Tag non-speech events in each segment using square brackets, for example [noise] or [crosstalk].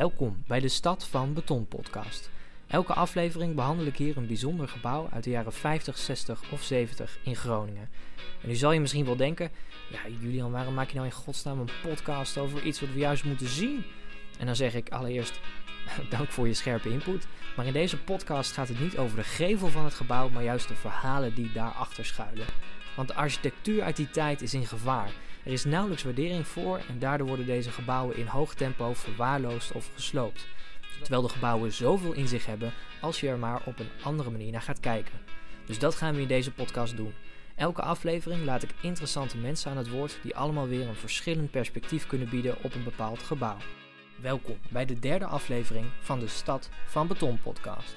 Welkom bij de Stad van Beton podcast. Elke aflevering behandel ik hier een bijzonder gebouw uit de jaren 50, 60 of 70 in Groningen. En nu zal je misschien wel denken, ja Julian, waarom maak je nou in godsnaam een podcast over iets wat we juist moeten zien? En dan zeg ik allereerst, [laughs] dank voor je scherpe input. Maar in deze podcast gaat het niet over de gevel van het gebouw, maar juist de verhalen die daarachter schuilen. Want de architectuur uit die tijd is in gevaar. Er is nauwelijks waardering voor en daardoor worden deze gebouwen in hoog tempo verwaarloosd of gesloopt. Terwijl de gebouwen zoveel in zich hebben als je er maar op een andere manier naar gaat kijken. Dus dat gaan we in deze podcast doen. Elke aflevering laat ik interessante mensen aan het woord die allemaal weer een verschillend perspectief kunnen bieden op een bepaald gebouw. Welkom bij de derde aflevering van de Stad van Beton podcast.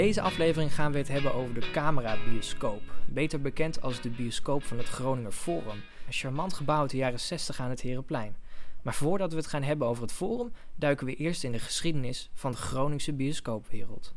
Deze aflevering gaan we het hebben over de Camera Bioscoop. Beter bekend als de bioscoop van het Groninger Forum. Een charmant gebouw uit de jaren 60 aan het Herenplein. Maar voordat we het gaan hebben over het Forum, duiken we eerst in de geschiedenis van de Groningse bioscoopwereld.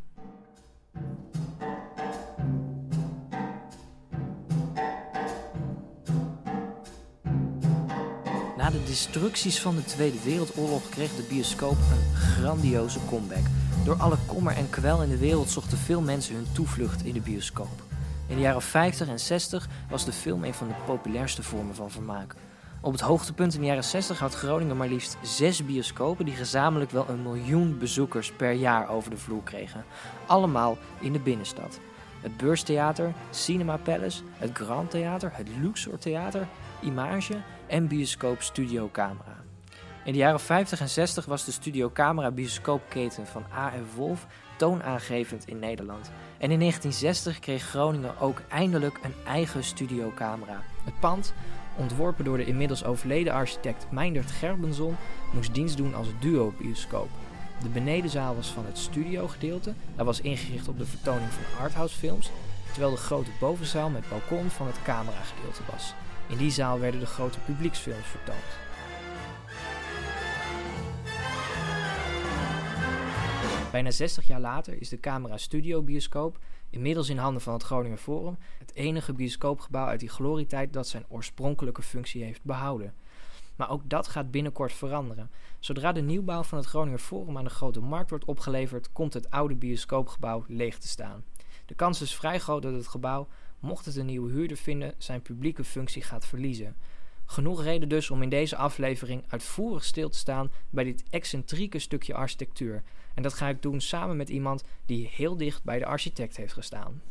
Na de destructies van de Tweede Wereldoorlog kreeg de bioscoop een grandioze comeback. Door alle kommer en kwel in de wereld zochten veel mensen hun toevlucht in de bioscoop. In de jaren 50 en 60 was de film een van de populairste vormen van vermaak. Op het hoogtepunt in de jaren 60 had Groningen maar liefst zes bioscopen die gezamenlijk wel een miljoen bezoekers per jaar over de vloer kregen. Allemaal in de binnenstad. Het Beurstheater, Cinema Palace, het Grand Theater, het Luxor Theater, Image en bioscoop Studio Camera. In de jaren 50 en 60 was de Studio Camera bioscoopketen van A.F. Wolf toonaangevend in Nederland. En in 1960 kreeg Groningen ook eindelijk een eigen Studio Camera. Het pand, ontworpen door de inmiddels overleden architect Meindert Gerbenson, moest dienst doen als duo-bioscoop. De benedenzaal was van het studiogedeelte, dat was ingericht op de vertoning van arthouse films, terwijl de grote bovenzaal met balkon van het cameragedeelte was. In die zaal werden de grote publieksfilms vertoond. Bijna 60 jaar later is de Camera Studio Bioscoop, inmiddels in handen van het Groninger Forum, het enige bioscoopgebouw uit die glorietijd dat zijn oorspronkelijke functie heeft behouden. Maar ook dat gaat binnenkort veranderen. Zodra de nieuwbouw van het Groninger Forum aan de Grote Markt wordt opgeleverd, komt het oude bioscoopgebouw leeg te staan. De kans is vrij groot dat het gebouw, mocht het een nieuwe huurder vinden, zijn publieke functie gaat verliezen. Genoeg reden dus om in deze aflevering uitvoerig stil te staan bij dit excentrieke stukje architectuur. En dat ga ik doen samen met iemand die heel dicht bij de architect heeft gestaan.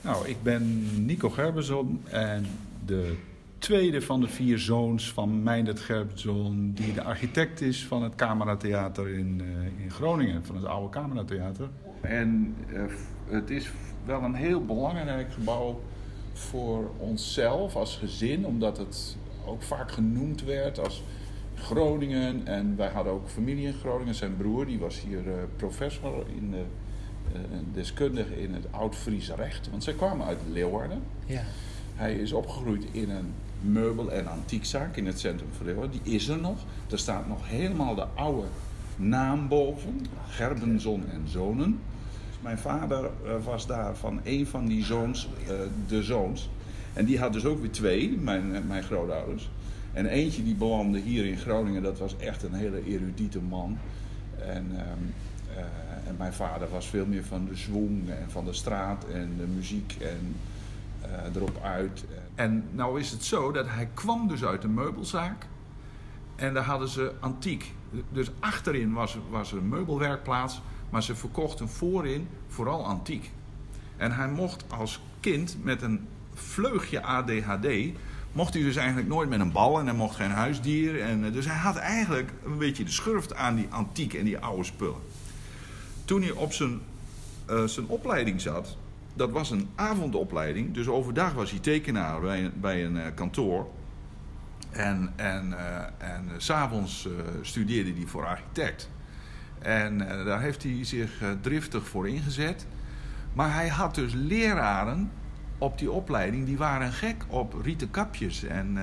Nou, ik ben Nico Gerbenson en de tweede van de vier zoons van Meindert Gerbenson, die de architect is van het Cameratheater in, uh, in Groningen, van het oude Cameratheater. En uh, het is wel een heel belangrijk gebouw voor onszelf als gezin, omdat het ook vaak genoemd werd als Groningen. En wij hadden ook familie in Groningen. Zijn broer die was hier uh, professor, in de, uh, deskundige in het Oud-Fries recht. Want zij kwamen uit Leeuwarden. Ja. Hij is opgegroeid in een meubel- en antiekzaak in het centrum van Leeuwarden. Die is er nog. Er staat nog helemaal de oude naam boven. Gerbenson en Zonen. Mijn vader uh, was daar van een van die zoons, de zoons. En die had dus ook weer twee, mijn, mijn grootouders. En eentje die belandde hier in Groningen, dat was echt een hele erudite man. En, uh, uh, en mijn vader was veel meer van de zwong en van de straat en de muziek en uh, erop uit. En nou is het zo dat hij kwam dus uit een meubelzaak. En daar hadden ze antiek. Dus achterin was, was een meubelwerkplaats, maar ze verkochten voorin vooral antiek. En hij mocht als kind met een vleugje ADHD mocht hij dus eigenlijk nooit met een bal en hij mocht geen huisdier. En, dus hij had eigenlijk een beetje de schurft aan die antiek en die oude spullen. Toen hij op zijn, uh, zijn opleiding zat, dat was een avondopleiding. Dus overdag was hij tekenaar bij een, uh, kantoor. En, en, uh, en s'avonds studeerde hij voor architect. En daar heeft hij zich driftig voor ingezet. Maar hij had dus leraren op die opleiding, die waren gek op rieten kapjes en uh,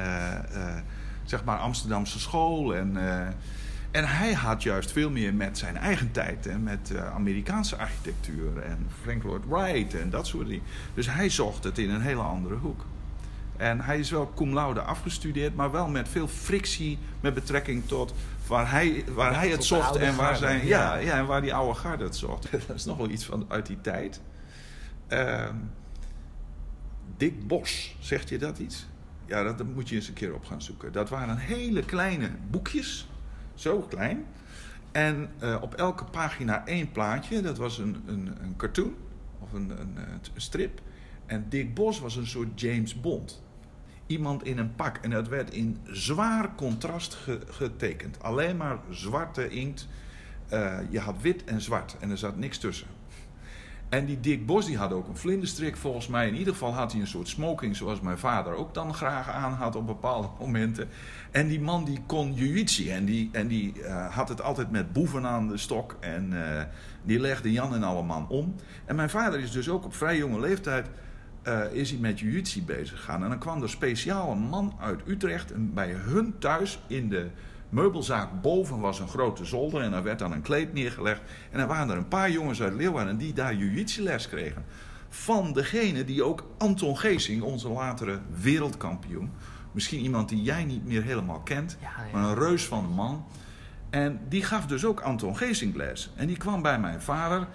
uh, zeg maar Amsterdamse school. En, uh, en hij had juist veel meer met zijn eigen tijd en met Amerikaanse architectuur en Frank Lloyd Wright en dat soort dingen. Dus hij zocht het in een hele andere hoek. En hij is wel cum laude afgestudeerd, maar wel met veel frictie met betrekking tot waar hij, waar hij het zocht en waar, zijn, ja. Ja, en waar die oude garde het zocht. [laughs] Dat is nog wel iets van uit die tijd. Uh, Dick Bos, zegt je dat iets? Ja, dat, moet je eens een keer op gaan zoeken. Dat waren hele kleine boekjes, zo klein. En uh, op elke pagina één plaatje. Dat was een, een, een cartoon of een, een, een strip. En Dick Bos was een soort James Bond iemand in een pak. En dat werd in zwaar contrast getekend. Alleen maar zwarte inkt. Uh, je had wit en zwart en er zat niks tussen. En die Dick Bos die had ook een vlinderstrik volgens mij. In ieder geval had hij een soort smoking zoals mijn vader ook dan graag aan had op bepaalde [laughs] momenten. En die man die kon jiu en die, en die uh, had het altijd met boeven aan de stok. En uh, die legde Jan en alle man om. En mijn vader is dus ook op vrij jonge leeftijd uh, is hij met jiu bezig gegaan. En dan kwam er speciaal een man uit Utrecht en bij hun thuis in de meubelzaak boven was een grote zolder en daar werd dan een kleed neergelegd. En er waren er een paar jongens uit Leeuwarden die daar jiu les kregen. Van degene die ook Anton Geesing, onze latere wereldkampioen, misschien iemand die jij niet meer helemaal kent, ja, ja. maar een reus van een man. En die gaf dus ook Anton Geesing les. En die kwam bij mijn vader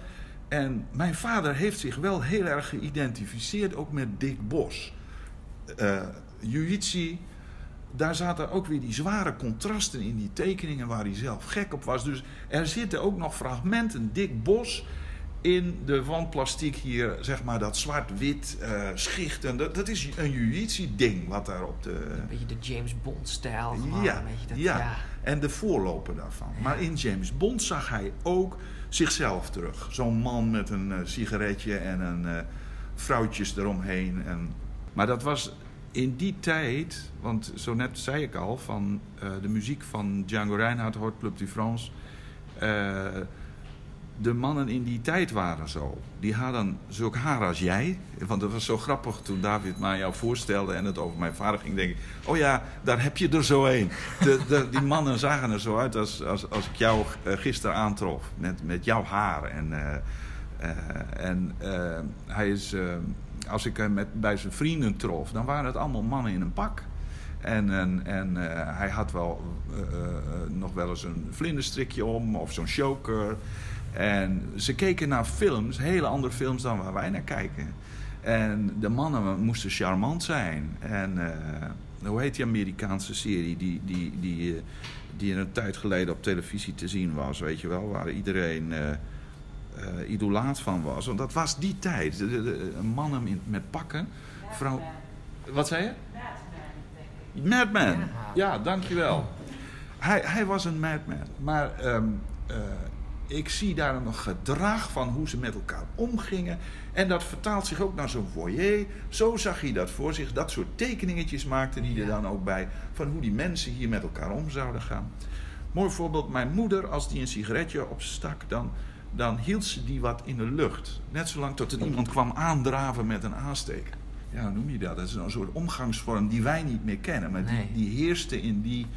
en mijn vader heeft zich wel heel erg geïdentificeerd ook met Dick Bos. Uh, daar zaten ook weer die zware contrasten in die tekeningen waar hij zelf gek op was. Dus er zitten ook nog fragmenten Dick Bos in de wandplastiek hier, zeg maar dat zwart-wit uh, schichten. Dat, dat is een Juizi-ding wat daar op de... Een beetje de James Bond-stijl. Ja, ja, ja, en de voorloper daarvan. Ja. Maar in James Bond zag hij ook zichzelf terug. Zo'n man met een uh, sigaretje en een uh, vrouwtjes eromheen. En... Maar dat was in die tijd, want zo net zei ik al, van uh, de muziek van Django Reinhardt, Hort Club de France de mannen in die tijd waren zo. Die hadden zulk haar als jij. Want dat was zo grappig toen David mij jou voorstelde en het over mijn vader ging. Denk ik, oh ja, daar heb je er zo een. De, de, die mannen zagen er zo uit als, als, als ik jou uh, gisteren aantrof. Met, met jouw haar. En, en hij is, als ik hem met, bij zijn vrienden trof, dan waren het allemaal mannen in een pak. En, en, en hij had wel nog wel eens een vlinderstrikje om of zo'n choker. En ze keken naar films, hele andere films dan waar wij naar kijken. En de mannen moesten charmant zijn. En hoe heet die Amerikaanse serie die, die, die, die een tijd geleden op televisie te zien was, weet je wel, waar iedereen uh, idolaat van was. Want dat was die tijd. De, de, de mannen in, met pakken. Vrouw... Wat zei je? Madman. Madman. Ja. ja, dankjewel. Hij, hij was een madman. Maar um, ik zie daar een gedrag van hoe ze met elkaar omgingen. En dat vertaalt zich ook naar zo'n foyer. Zo zag hij dat voor zich. Dat soort tekeningetjes maakte hij er dan ook bij. Van hoe die mensen hier met elkaar om zouden gaan. Mooi voorbeeld, mijn moeder, als die een sigaretje opstak, dan, dan hield ze die wat in de lucht. Net zolang tot er iemand kwam aandraven met een aansteker. Ja, hoe noem je dat? Dat is een soort omgangsvorm die wij niet meer kennen. Maar die, die heerste in die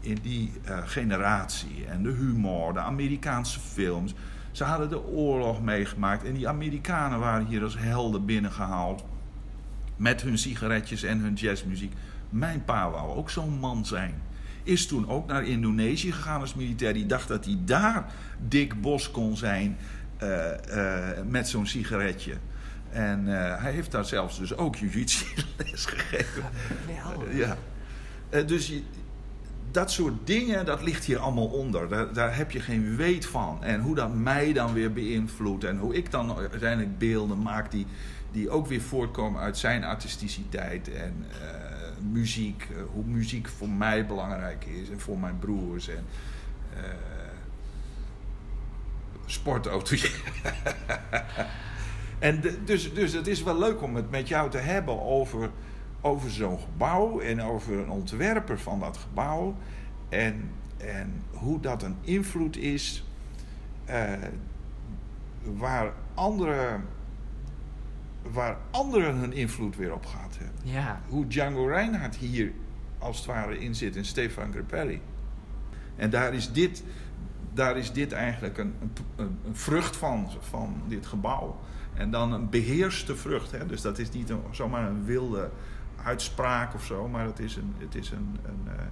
in die uh, generatie. En de humor, de Amerikaanse films. Ze hadden de oorlog meegemaakt en die Amerikanen waren hier als helden binnengehaald. Met hun sigaretjes en hun jazzmuziek. Mijn pa wou ook zo'n man zijn. Is toen ook naar Indonesië gegaan als militair. Die dacht dat hij daar Dick Bos kon zijn uh, uh, met zo'n sigaretje. En hij heeft daar zelfs dus ook [laughs] les gegeven. Ja. dus dat soort dingen, dat ligt hier allemaal onder. Daar, daar, heb je geen weet van. En hoe dat mij dan weer beïnvloedt. En hoe ik dan uiteindelijk beelden maak die, die ook weer voortkomen uit zijn artisticiteit. En muziek. Uh, hoe muziek voor mij belangrijk is. En voor mijn broers. En uh, [laughs] en dus, dus het is wel leuk om het met jou te hebben over over zo'n gebouw en over een ontwerper van dat gebouw. En, en hoe dat een invloed is uh, waar andere waar anderen hun invloed weer op gehad hebben. Ja. Hoe Django Reinhardt hier als het ware in zit en Stefan Grappelli. En daar is dit, daar is dit eigenlijk een, een, een vrucht van, van dit gebouw. En dan een beheerste vrucht. Hè? Dus dat is niet een, zomaar een wilde uitspraak of zo, maar het is een, het is een, een, eh,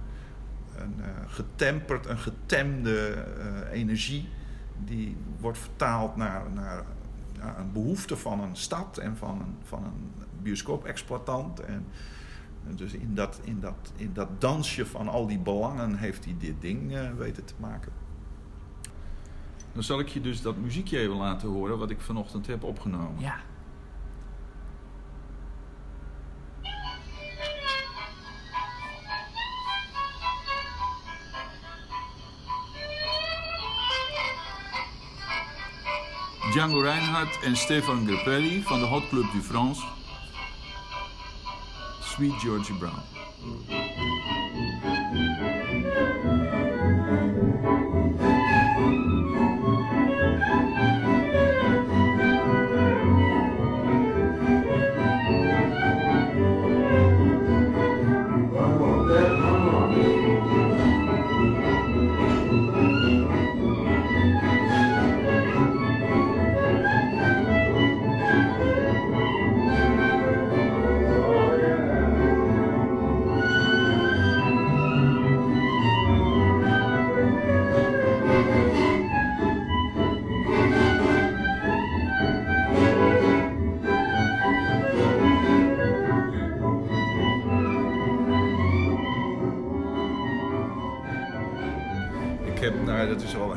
een, een eh, getemperd, een getemde uh, energie die wordt vertaald naar, naar, naar, een behoefte van een stad en van een, van een bioscoopexploitant. En, en dus in dat, in, dat, in dat dansje van al die belangen heeft hij dit ding uh, weten te maken. Dan zal ik je dus dat muziekje even laten horen wat ik vanochtend heb opgenomen. Ja. Django Reinhardt en Stefan Grappelli van de Hot Club du France. Sweet Georgie Brown.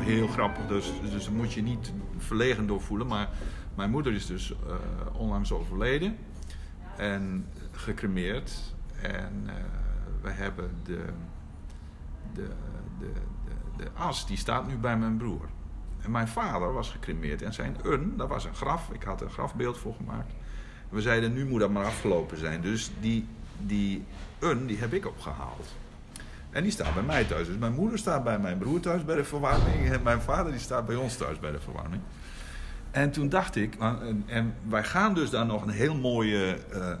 Heel grappig, dus, dus moet je niet verlegen door voelen. Maar mijn moeder is dus uh, onlangs overleden en gecremeerd. En uh, we hebben de, de, de, de, de as, die staat nu bij mijn broer. En mijn vader was gecremeerd en zijn urn, dat was een graf. Ik had een grafbeeld voor gemaakt. We zeiden, nu moet dat maar afgelopen zijn. Dus die, die urn, die heb ik opgehaald. En die staat bij mij thuis. Dus mijn moeder staat bij mijn broer thuis bij de verwarming. En mijn vader die staat bij ons thuis bij de verwarming. En toen dacht ik, en wij gaan dus daar nog een heel mooi uh, uh,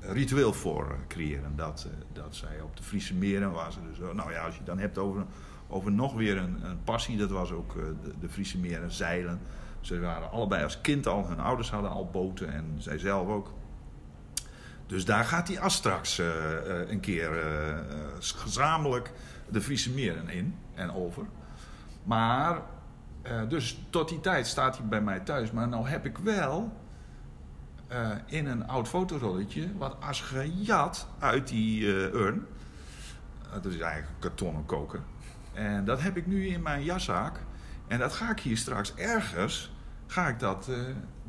ritueel voor creëren. Dat, dat zij op de Friese meren waar ze dus, nou ja, als je dan hebt over, over nog weer een, een passie, dat was ook de, de Friese meren zeilen. Ze waren allebei als kind al, hun ouders hadden al boten en zij zelf ook. Dus daar gaat die as straks uh, uh, een keer uh, gezamenlijk de Friese meren in en over. Maar, dus tot die tijd staat hij bij mij thuis. Maar nou heb ik wel in een oud fotorolletje wat as gejat uit die urn. dat is eigenlijk kartonnen koker. En dat heb ik nu in mijn jaszaak. En dat ga ik hier straks ergens, ga ik dat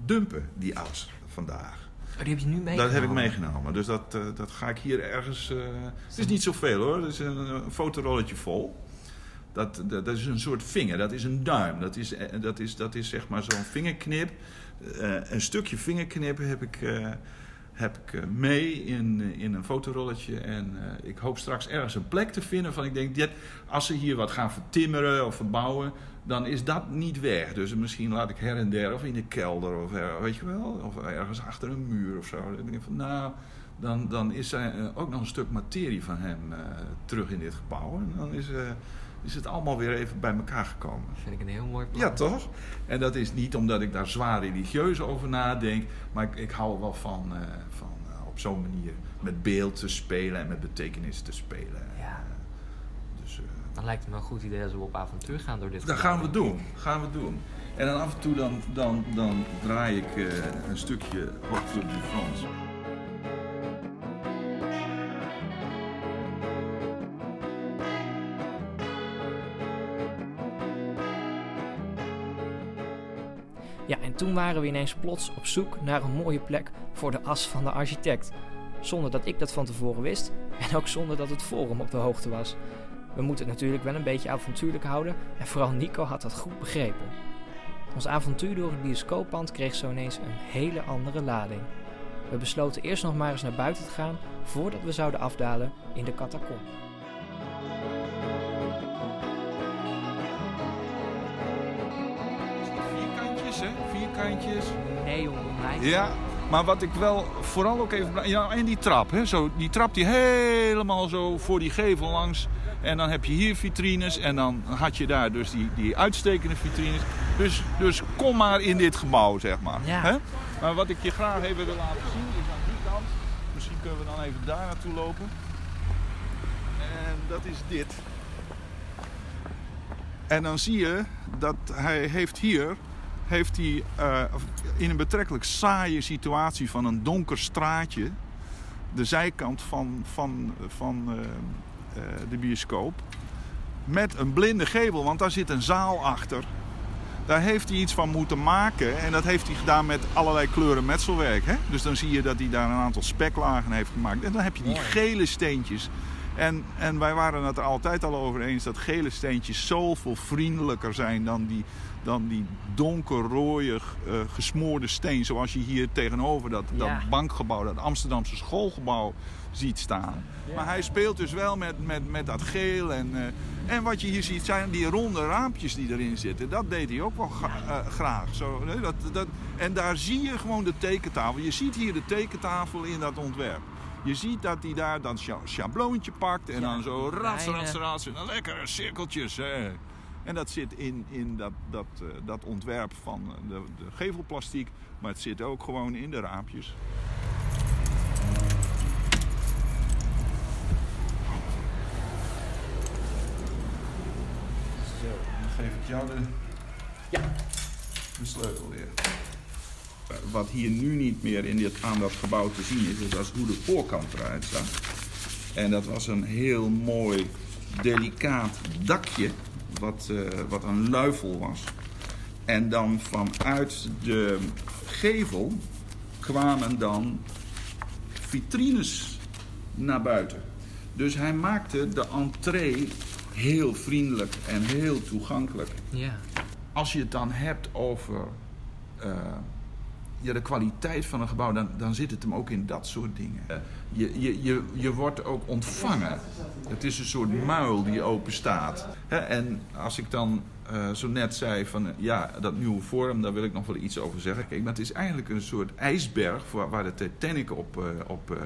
dumpen, die as vandaag. Oh, die heb je nu meegenomen? Dat heb ik meegenomen. Dus dat, uh, dat ga ik hier ergens... Uh, het is niet zoveel hoor. Het is een, een fotorolletje vol. Dat, dat, dat, is een soort vinger. Dat is een duim. Dat is, dat is, dat is zeg maar zo'n vingerknip. Uh, een stukje vingerknip heb ik, heb ik mee in, in een fotorolletje. En ik hoop straks ergens een plek te vinden van... Ik denk, dit, als ze hier wat gaan vertimmeren of verbouwen dan is dat niet weg. Dus misschien laat ik her en der of in de kelder of weet je wel, of ergens achter een muur of zo. Dan denk ik van nou, dan, dan is er ook nog een stuk materie van hem terug in dit gebouw. En dan is, uh, is het allemaal weer even bij elkaar gekomen. Dat vind ik een heel mooi plan. Ja, toch? En dat is niet omdat ik daar zwaar religieus over nadenk, maar ik, ik hou wel van, uh, van op zo'n manier met beeld te spelen en met betekenis te spelen. Ja. Dan lijkt het me een goed idee als we op avontuur gaan door dit Dat gaan we doen. Gaan we doen. En dan af en toe dan, dan, dan draai ik een stukje Hot Club du France. Ja, en toen waren we ineens plots op zoek naar een mooie plek voor de as van de architect. Zonder dat ik dat van tevoren wist en ook zonder dat het forum op de hoogte was. We moeten het natuurlijk wel een beetje avontuurlijk houden en vooral Nico had dat goed begrepen. Ons avontuur door het bioscooppand kreeg zo ineens een hele andere lading. We besloten eerst nog maar eens naar buiten te gaan voordat we zouden afdalen in de catacomb. Vierkantjes. Nee, jongen. Ja, Maar wat ik wel vooral ook even... Ja, en die trap, hè, zo, die trap die helemaal zo voor die gevel langs. En dan heb je hier vitrines en dan had je daar dus die, die uitstekende vitrines. Dus, dus kom maar in dit gebouw, zeg maar. Ja. Hè? Maar wat ik je graag even wil laten zien is aan die kant. Misschien kunnen we dan even daar naartoe lopen. En dat is dit. En dan zie je dat hij heeft hier heeft hij, eh, in een betrekkelijk saaie situatie van een donker straatje de zijkant van, van, van eh, eh, de bioscoop met een blinde gevel, want daar zit een zaal achter. Daar heeft hij iets van moeten maken en dat heeft hij gedaan met allerlei kleuren metselwerk. Hè? Dus dan zie je dat hij daar een aantal speklagen heeft gemaakt. En dan heb je die gele steentjes. En, en wij waren het er altijd al over eens dat gele steentjes zoveel vriendelijker zijn dan die, dan die donkerrooie eh, gesmoorde steen. Zoals je hier tegenover dat, Ja. dat bankgebouw, dat Amsterdamse schoolgebouw ziet staan. Maar hij speelt dus wel met, met, met dat geel. En, eh, en wat je hier ziet zijn die ronde raampjes die erin zitten. Dat deed hij ook wel eh, graag. Zo, dat, dat, en daar zie je gewoon de tekentafel. Je ziet hier de tekentafel in dat ontwerp. Je ziet dat hij daar dat scha- schabloontje pakt en Ja, dan zo rats, rats, rats. En dan lekkere cirkeltjes. Hè. En dat zit in, in dat, dat, eh, dat ontwerp van eh, de, de gevelplastiek. Maar het zit ook gewoon in de raampjes. Zo, dan geef ik jou de, Ja. de sleutel weer. Wat hier nu niet meer in dit, aan dat gebouw te zien is, is is hoe de voorkant eruit zag. En dat was een heel mooi, delicaat dakje, wat, eh, wat een luifel was. En dan vanuit de gevel kwamen dan vitrines naar buiten. Dus hij maakte de entree heel vriendelijk en heel toegankelijk. Ja. Als je het dan hebt over eh, ja, de kwaliteit van een gebouw, dan, dan zit het hem ook in dat soort dingen. Je, je, je, je wordt ook ontvangen. Het is een soort muil die open staat. En als ik dan eh, zo net zei van ja, dat nieuwe vorm, daar wil ik nog wel iets over zeggen. Kijk, maar het is eigenlijk een soort ijsberg waar, waar de Titanic op, eh, op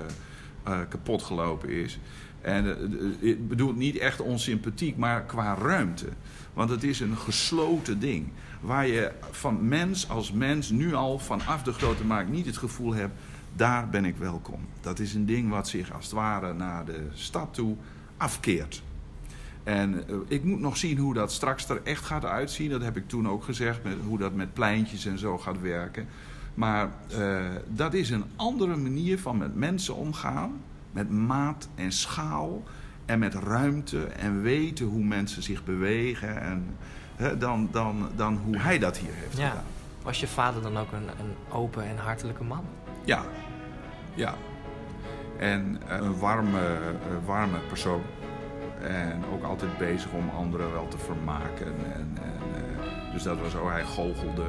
eh, kapot gelopen is. En eh, eh, ik bedoel niet echt onsympathiek, maar qua ruimte. Want het is een gesloten ding. Waar je van mens als mens nu al vanaf de grote markt niet het gevoel hebt... daar ben ik welkom. Dat is een ding wat zich als het ware naar de stad toe afkeert. En eh, ik moet nog zien hoe dat straks er echt gaat uitzien. Dat heb ik toen ook gezegd, met, hoe dat met pleintjes en zo gaat werken. Maar eh, dat is een andere manier van met mensen omgaan. Met maat en schaal. En met ruimte en weten hoe mensen zich bewegen. En, hè, dan, dan, dan hoe hij dat hier heeft Ja. gedaan. Was je vader dan ook een, een open en hartelijke man? Ja, ja. En een warme, warme persoon. En ook altijd bezig om anderen wel te vermaken. En, en, eh, dus dat was zo, hij goochelde.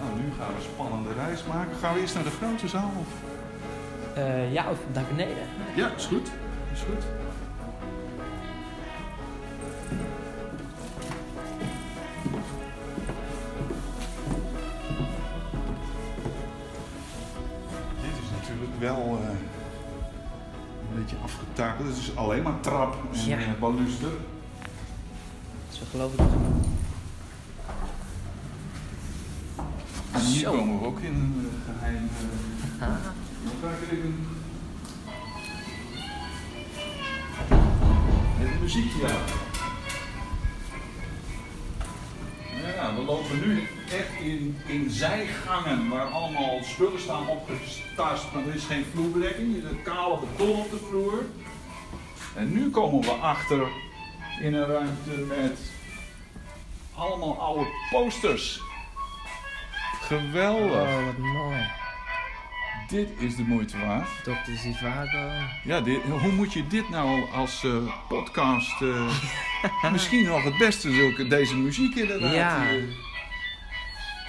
Nou, nu gaan we een spannende reis maken. Gaan we eerst naar de grote zaal? Of? Eh, ja, of naar beneden. Ja, is goed. Is goed. Dit is natuurlijk wel eh, een beetje afgetakeld. Het is alleen maar trap en Ja. eh, baluster. Zo geloof ik. En hier Zo. komen we ook in een eh, geheim... eh, Het muziektheater. Ja, we lopen nu echt in, in zijgangen waar allemaal spullen staan opgestast, maar er is geen vloerbedekking. Je hebt kale beton op de vloer. En nu komen we achter in een ruimte met allemaal oude posters. Geweldig. oh, wat mooi. Dit is de moeite waard. Dr. Zivago. Ja, dit, hoe moet je dit nou als eh, podcast... eh, [laughs] misschien nog het beste, zulke, deze muziek inderdaad. Ja. eh,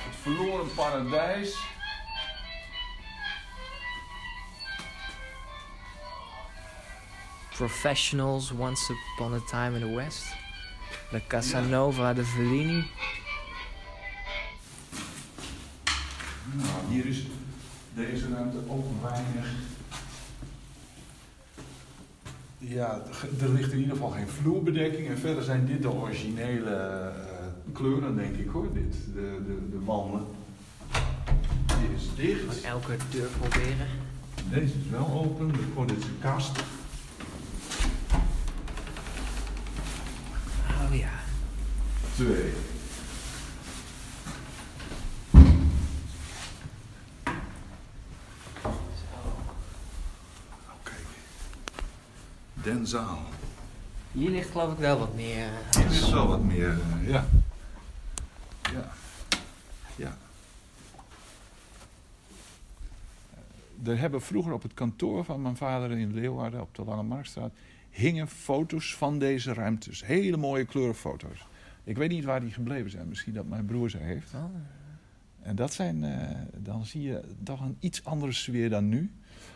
het verloren paradijs. Professionals, Once Upon a Time in the West. La Casanova de Fellini. Nou, hier is deze ruimte ook weinig. Ja, er ligt in ieder geval geen vloerbedekking. En verder zijn dit de originele uh, kleuren, denk ik hoor. Dit, de, de, de wanden. Die is dicht. Elke deur proberen. Deze is wel open. Oh, dit is een kast. Oh ja. Twee. Den Zaal. Hier ligt geloof ik wel wat meer. Hier ligt wel wat meer, uh, ja. Ja. Ja. Er hebben vroeger op het kantoor van mijn vader in Leeuwarden op de Lange Marktstraat hingen foto's van deze ruimtes. Hele mooie kleurenfoto's. Ik weet niet waar die gebleven zijn. Misschien dat mijn broer ze heeft. Oh. En dat zijn, uh, dan zie je toch een iets andere sfeer dan nu.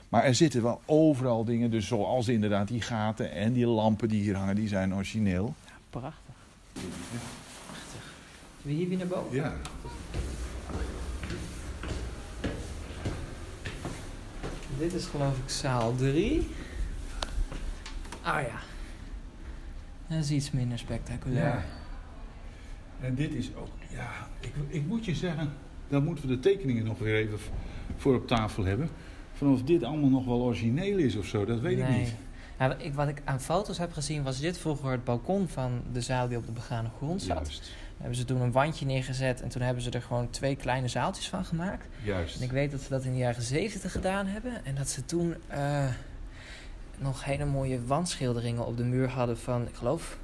Maar er zitten wel overal dingen, dus zoals inderdaad die gaten en die lampen die hier hangen, die zijn origineel. Ja, prachtig. Ja. Prachtig. Wil je hier weer naar boven? Ja. Dit is geloof ik zaal 3. Ah ja. Dat is iets minder spectaculair. Ja. En dit is ook, ja, ik, ik moet je zeggen, dan moeten we de tekeningen nog weer even voor op tafel hebben. Van of dit allemaal nog wel origineel is of zo, dat weet nee. ik niet. Nou, ik, wat ik aan foto's heb gezien, was dit vroeger het balkon van de zaal die op de begane grond zat. Juist. Daar hebben ze toen een wandje neergezet en toen hebben ze er gewoon twee kleine zaaltjes van gemaakt. Juist. En ik weet dat ze dat in de jaren zeventig gedaan hebben en dat ze toen uh, nog hele mooie wandschilderingen op de muur hadden van, ik geloof,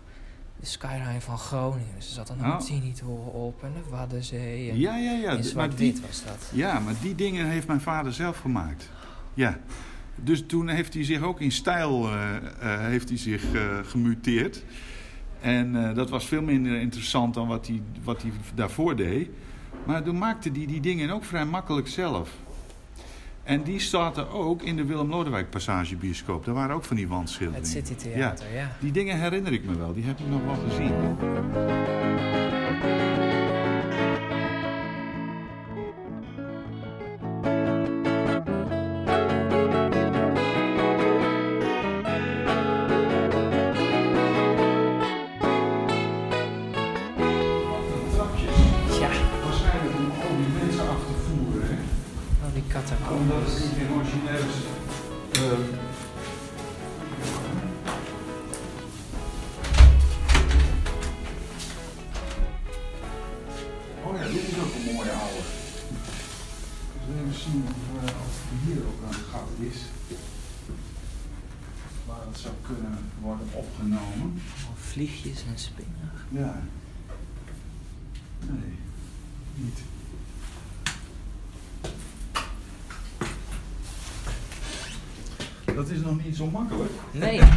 de skyline van Groningen. Dus er zat een Oh. Hoedsien-toren op en de Waddenzee. En Ja, ja, ja. in maar die, was dat. ja, maar die dingen heeft mijn vader zelf gemaakt. Ja. Dus toen heeft hij zich ook in stijl eh, eh, heeft hij zich, eh, gemuteerd. En dat was veel minder interessant dan wat hij, wat hij daarvoor deed. Maar toen maakte hij die dingen ook vrij makkelijk zelf. En die zaten ook in de Willem Lodewijk Passagebioscoop. Daar waren ook van die wandschilderingen. Het City Theater, ja. Die dingen herinner ik me wel. Die heb ik nog wel gezien. Het zou kunnen worden opgenomen. Vliegjes en spinnen. Ja. Nee, niet. Dat is nog niet zo makkelijk. Nee, [laughs]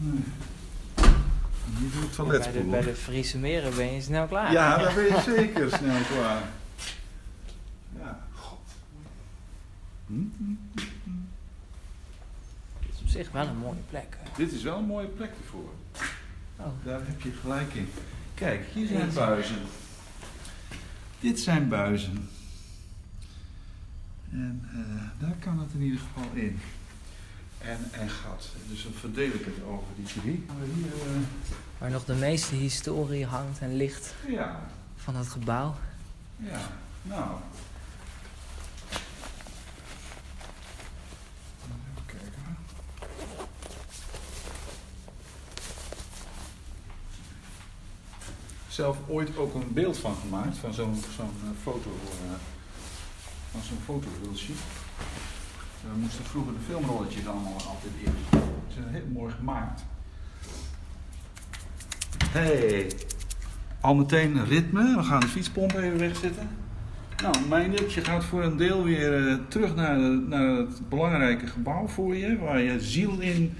Nee. Hier doe ik bij de, bij de Friese meren ben je snel klaar. Ja, daar ben je [laughs] zeker snel klaar. Ja, god. Hm? Zich wel een mooie plek. Dit is wel een mooie plek ervoor. Oh, Daar heb je gelijk in. Kijk, hier zijn buizen. Dit zijn buizen. En eh, daar kan het in ieder geval in. En een gat. Dus dan verdeel ik het over die drie. Hier, eh, waar nog de meeste historie hangt en ligt ja, van het gebouw. ja, nou. Even kijken. Zelf ooit ook een beeld van gemaakt, van zo'n zo'n eh, foto, eh, van zo'n fotohulsje. We moesten vroeger de filmrolletjes allemaal altijd in. Ze zijn heel mooi gemaakt. Hey, al meteen ritme. We gaan de fietspomp even wegzetten. Nou, Meindert, je gaat voor een deel weer eh, terug naar, naar het belangrijke gebouw voor je, waar je ziel in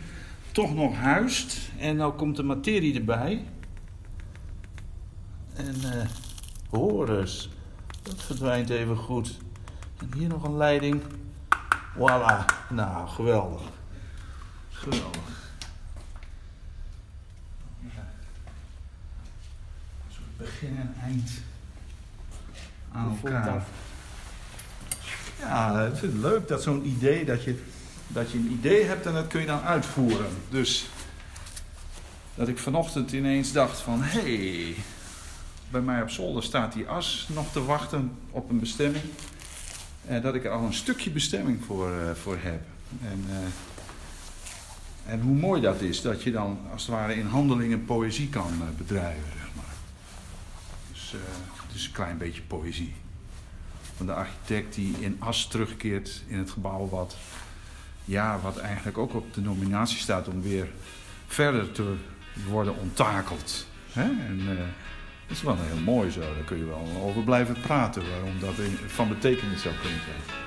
toch nog huist. En nou komt de materie erbij. En eh hoor eens, dat verdwijnt even goed. En hier nog een leiding. Voilà, nou, geweldig. Geweldig. Ja. Een soort begin en eind. aan elkaar. Ja, het is leuk dat zo'n idee, dat je, dat je een idee hebt en dat kun je dan uitvoeren. Dus dat ik vanochtend ineens dacht van, hé, hey, bij mij op zolder staat die as nog te wachten op een bestemming. En dat ik er al een stukje bestemming voor, eh, voor heb. En, eh, en hoe mooi dat is, dat je dan als het ware in handelingen poëzie kan eh, bedrijven, zeg maar. Dus eh, het is een klein beetje poëzie van de architect die in as terugkeert in het gebouw wat, ja, wat eigenlijk ook op de nominatie staat om weer verder te worden onttakeld. Hè? En eh, dat is wel heel mooi zo, daar kun je wel over blijven praten waarom dat van betekenis zou kunnen zijn.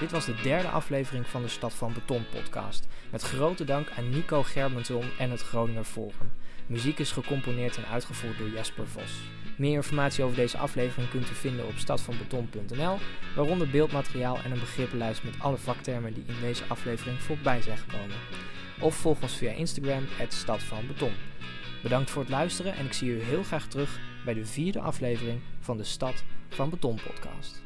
Dit was de derde aflevering van de Stad van Beton podcast. Met grote dank aan Nico Gerbenton en het Groninger Forum. Muziek is gecomponeerd en uitgevoerd door Jasper Vos. Meer informatie over deze aflevering kunt u vinden op stadvanbeton.nl, waaronder beeldmateriaal en een begrippenlijst met alle vaktermen die in deze aflevering voorbij zijn gekomen. Of volg ons via Instagram, Stad van Beton. Bedankt voor het luisteren en ik zie u heel graag terug bij de vierde aflevering van de Stad van Beton podcast.